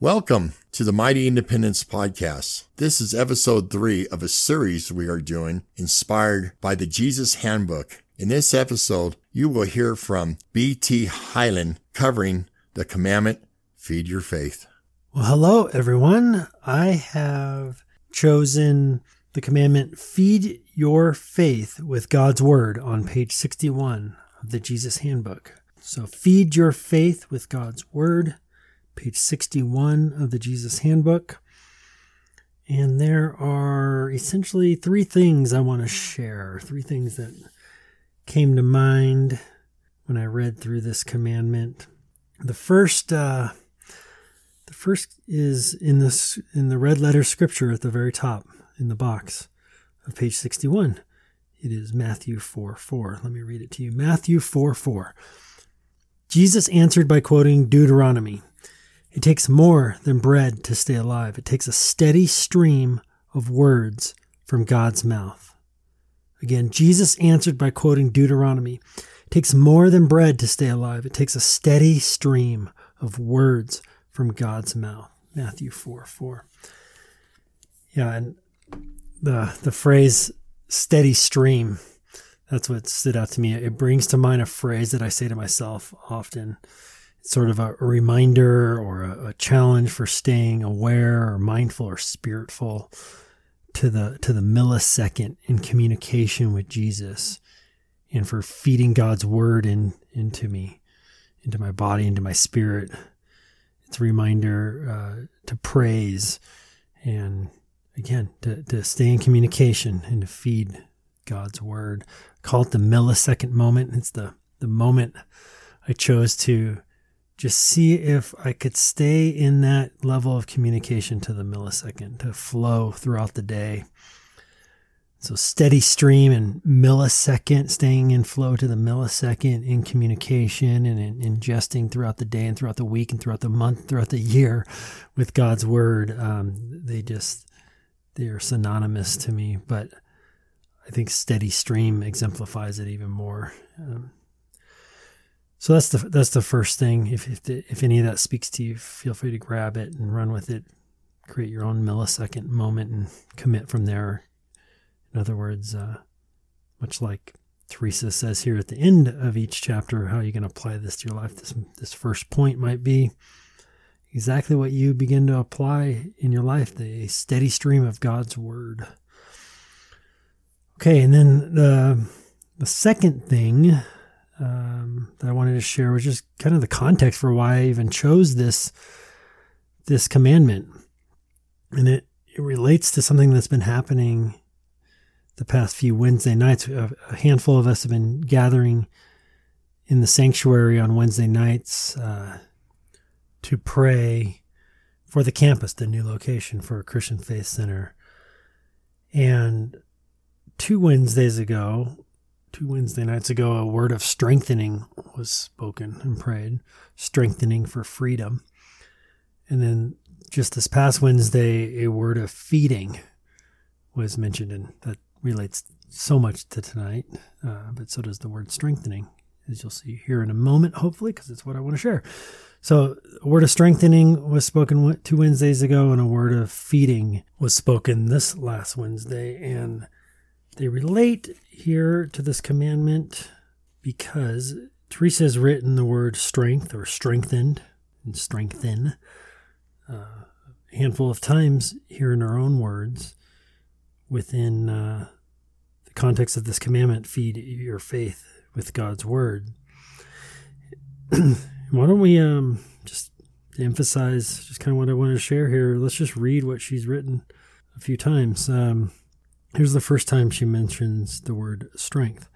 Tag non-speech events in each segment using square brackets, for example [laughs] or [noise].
Welcome to the Mighty Independence Podcast. This is episode three of a series we are doing inspired by the Jesus Handbook. In this episode, you will hear from B.T. Highland covering the commandment, Feed Your Faith. Well, hello, everyone. I have chosen the commandment, Feed Your Faith with God's Word on page 61 of the Jesus Handbook. So, Feed Your Faith with God's Word page 61 of the Jesus Handbook. And there are essentially three things I want to share, three things that came to mind when I read through this commandment. The first, uh, the first is in this in the red letter scripture at the very top in the box of page 61. It is Matthew 4 4. Let me read it to you. Matthew 4 4. Jesus answered by quoting Deuteronomy it takes more than bread to stay alive. It takes a steady stream of words from God's mouth. Again, Jesus answered by quoting Deuteronomy. It takes more than bread to stay alive. It takes a steady stream of words from God's mouth. Matthew 4 4. Yeah, and the the phrase steady stream, that's what stood out to me. It brings to mind a phrase that I say to myself often sort of a, reminder or a, a, challenge for staying aware or mindful or spiritful to the to the millisecond in communication with Jesus and for feeding God's word in into me into my body into my spirit. It's a reminder uh, to praise and again to, to stay in communication and to feed God's word. Call it the millisecond moment. It's the the moment I chose to just see if I could stay in that level of communication to the millisecond, to flow throughout the day. So steady stream and millisecond, staying in flow to the millisecond in communication and in ingesting throughout the day and throughout the week and throughout the month, throughout the year with God's word. Um, they just, they are synonymous to me, but I think steady stream exemplifies it even more. Um, so that's the that's the first thing. If if, the, if any of that speaks to you, feel free to grab it and run with it. Create your own millisecond moment and commit from there. In other words, uh, much like Teresa says here at the end of each chapter, how you can apply this to your life. This this first point might be exactly what you begin to apply in your life: the steady stream of God's word. Okay, and then the the second thing um, that I wanted to share was just kind of the context for why I even chose this this commandment, and it it relates to something that's been happening the past few Wednesday nights. A, a handful of us have been gathering in the sanctuary on Wednesday nights uh, to pray for the campus, the new location for a Christian Faith Center, and two Wednesdays ago, two Wednesday nights ago, a word of strengthening was spoken and prayed, strengthening for freedom. And then just this past Wednesday, a word of feeding was mentioned, and that relates so much to tonight, uh, but so does the word strengthening, as you'll see here in a moment, hopefully, because it's what I want to share. So, a word of strengthening was spoken two Wednesdays ago, and a word of feeding was spoken this last Wednesday. And they relate here to this commandment because Teresa has written the word strength or strengthened and strengthen uh, a handful of times here in her own words within uh, the context of this commandment feed your faith with God's word. [clears throat] Why don't we um, just emphasize just kind of what I want to share here? Let's just read what she's written a few times. Um, Here's the first time she mentions the word strength.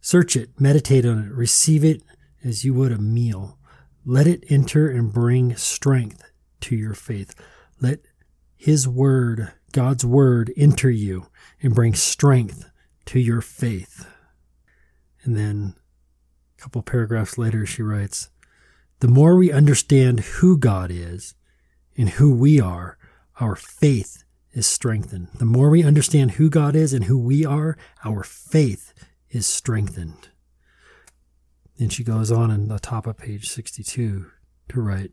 Search it, meditate on it, receive it as you would a meal. Let it enter and bring strength to your faith. Let His Word, God's Word, enter you and bring strength to your faith. And then a couple paragraphs later, she writes The more we understand who God is and who we are, our faith is strengthened. The more we understand who God is and who we are, our faith is strengthened. And she goes on in the top of page 62 to write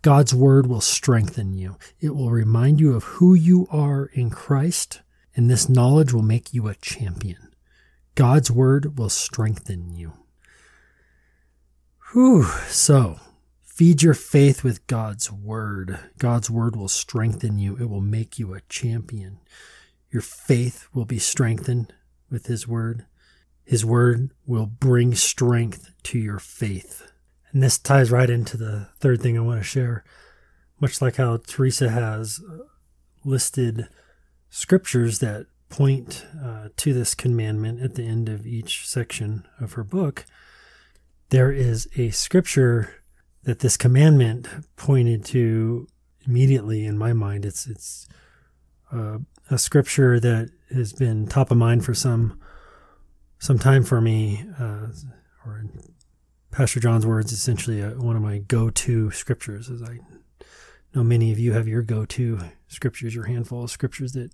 God's word will strengthen you. It will remind you of who you are in Christ, and this knowledge will make you a champion. God's word will strengthen you. Whew. So, feed your faith with God's word. God's word will strengthen you. It will make you a champion. Your faith will be strengthened with His word. His word will bring strength to your faith. And this ties right into the third thing I want to share. Much like how Teresa has listed scriptures that point uh, to this commandment at the end of each section of her book, there is a scripture that this commandment pointed to immediately in my mind. It's it's uh, a scripture that has been top of mind for some some time for me, uh, or Pastor John's words, essentially a, one of my go-to scriptures. As I know, many of you have your go-to scriptures, your handful of scriptures that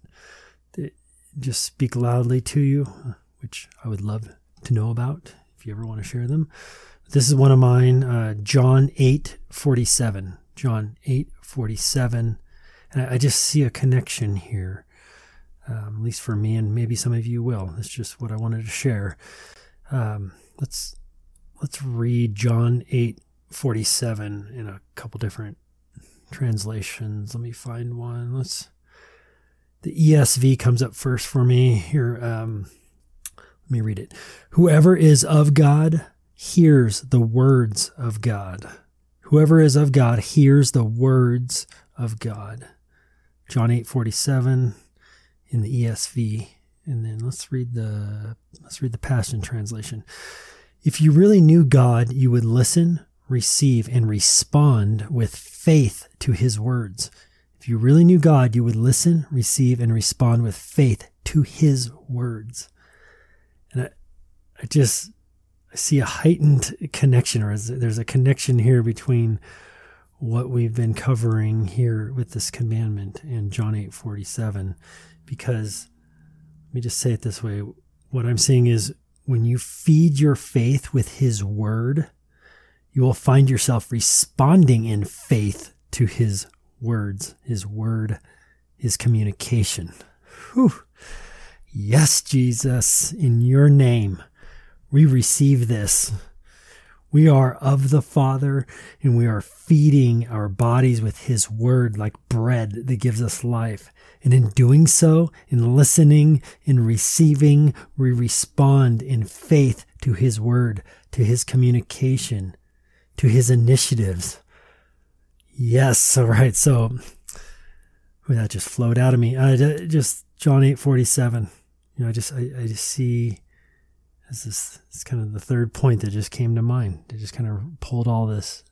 that just speak loudly to you, which I would love to know about if you ever want to share them. This is one of mine, uh, John 8 47. John 8 47. And I, just see a connection here, um, at least for me, and maybe some of you will. That's just what I wanted to share. Um, let's let's read John 8 47 in a couple different translations. Let me find one. Let's the ESV comes up first for me here. Um, let me read it. Whoever is of God hears the words of God. Whoever is of God hears the words of God. John 8:47 in the ESV. And then let's read the let's read the Passion translation. If you really knew God, you would listen, receive and respond with faith to his words. If you really knew God, you would listen, receive, and respond with faith to His words. I just see a heightened connection, or there's a connection here between what we've been covering here with this commandment and John 8 47. Because let me just say it this way what I'm seeing is when you feed your faith with His word, you will find yourself responding in faith to His words, his word, his communication. Whew. Yes, Jesus, in your name, we receive this. We are of the Father and we are feeding our bodies with His Word like bread that gives us life. And in doing so, in listening, in receiving, we respond in faith to His Word, to His communication, to His initiatives. Yes. [laughs] All right. So that just flowed out of me. Just John eight forty seven. You know, I just I, I just see this it's kind of the third point that just came to mind. It just kind of pulled all this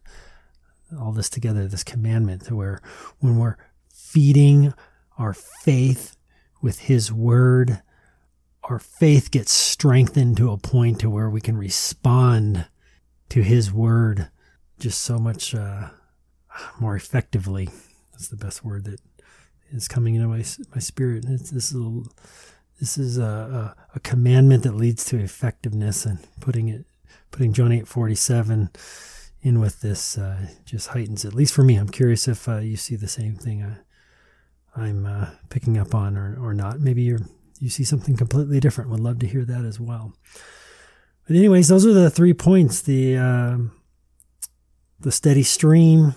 all this together, this commandment to where when we're feeding our faith with his word, our faith gets strengthened to a point to where we can respond to his word just so much uh, more effectively. That's the best word that is coming into my my spirit. It's, this is a, this is a, a, a, commandment that leads to effectiveness, and putting it putting John eight forty seven in with this uh, just heightens. At least for me, I'm curious if uh, you see the same thing I, I'm uh, picking up on, or or not. Maybe you're you see something completely different. Would love to hear that as well. But anyways, those are the three points: the um, the steady stream,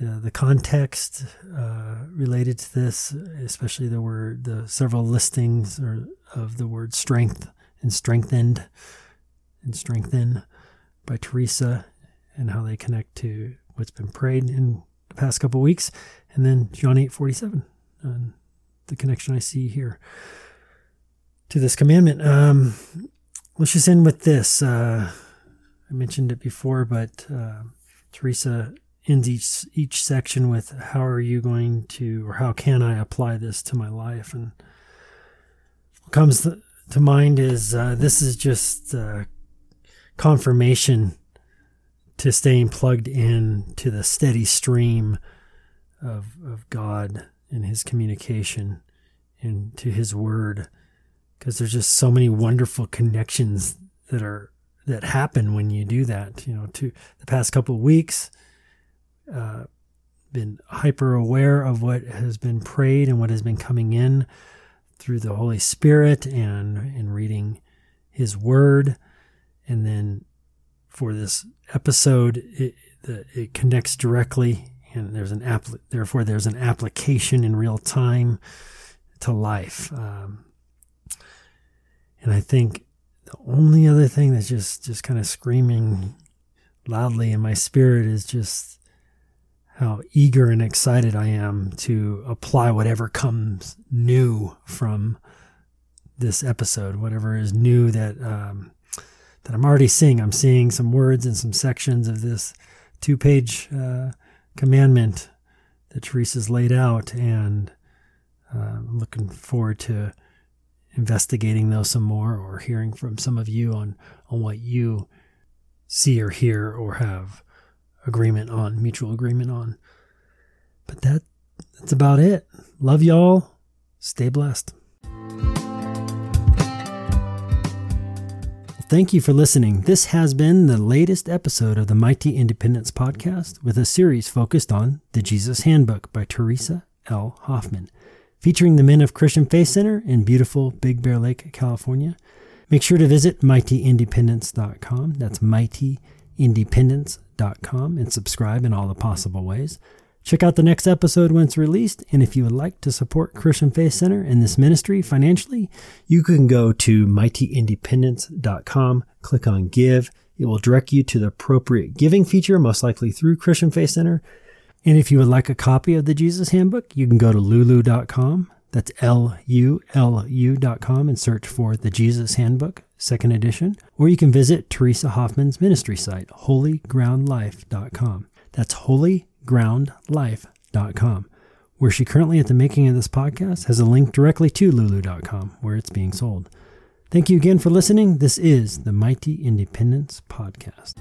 uh, the context uh, related to this, especially the word, the several listings or, of the word strength and strengthened and strengthen by Teresa and how they connect to what's been prayed in the past couple weeks. And then John 8 47, and the connection I see here to this commandment. Um, let's just end with this. Uh, I mentioned it before, but uh, Teresa ends each each section with how are you going to or how can I apply this to my life? And what comes to mind is uh, this is just uh, confirmation to staying plugged in to the steady stream of of God and His communication and to His Word. Because there's just so many wonderful connections that are that happen when you do that you know to the past couple of weeks uh, been hyper aware of what has been prayed and what has been coming in through the Holy Spirit and in reading His Word. And then for this episode, it, it connects directly, and there's an app. Therefore, there's an application in real time to life. Um, and I think the only other thing that's just just kind of screaming loudly in my spirit is just how eager and excited I am to apply whatever comes new from this episode, whatever is new that um, that I'm already seeing. I'm seeing some words and some sections of this two-page uh, commandment that Teresa's laid out, and uh, I'm looking forward to investigating those some more or hearing from some of you on on what you see or hear or have agreement on, mutual agreement on. But that that's about it. Love y'all. Stay blessed. Thank you for listening. This has been the latest episode of the Mighty Independence Podcast with a series focused on the Jesus Handbook by Teresa L. Hoffman, featuring the men of Christian Faith Center in beautiful Big Bear Lake, California. Make sure to visit mightyindependence.com. That's mightyindependence.com and subscribe in all the possible ways. Check out the next episode when it's released. And if you would like to support Christian Faith Center and this ministry financially, you can go to mightyindependence.com, click on give. It will direct you to the appropriate giving feature, most likely through Christian Faith Center. And if you would like a copy of the Jesus Handbook, you can go to lulu.com that's L-U-L-U.com and search for the Jesus Handbook, second edition. Or you can visit Teresa Hoffman's ministry site, holygroundlife.com. That's holygroundlife.com, where she currently at the making of this podcast has a link directly to lulu.com where it's being sold. Thank you again for listening. This is the Mighty Independence Podcast.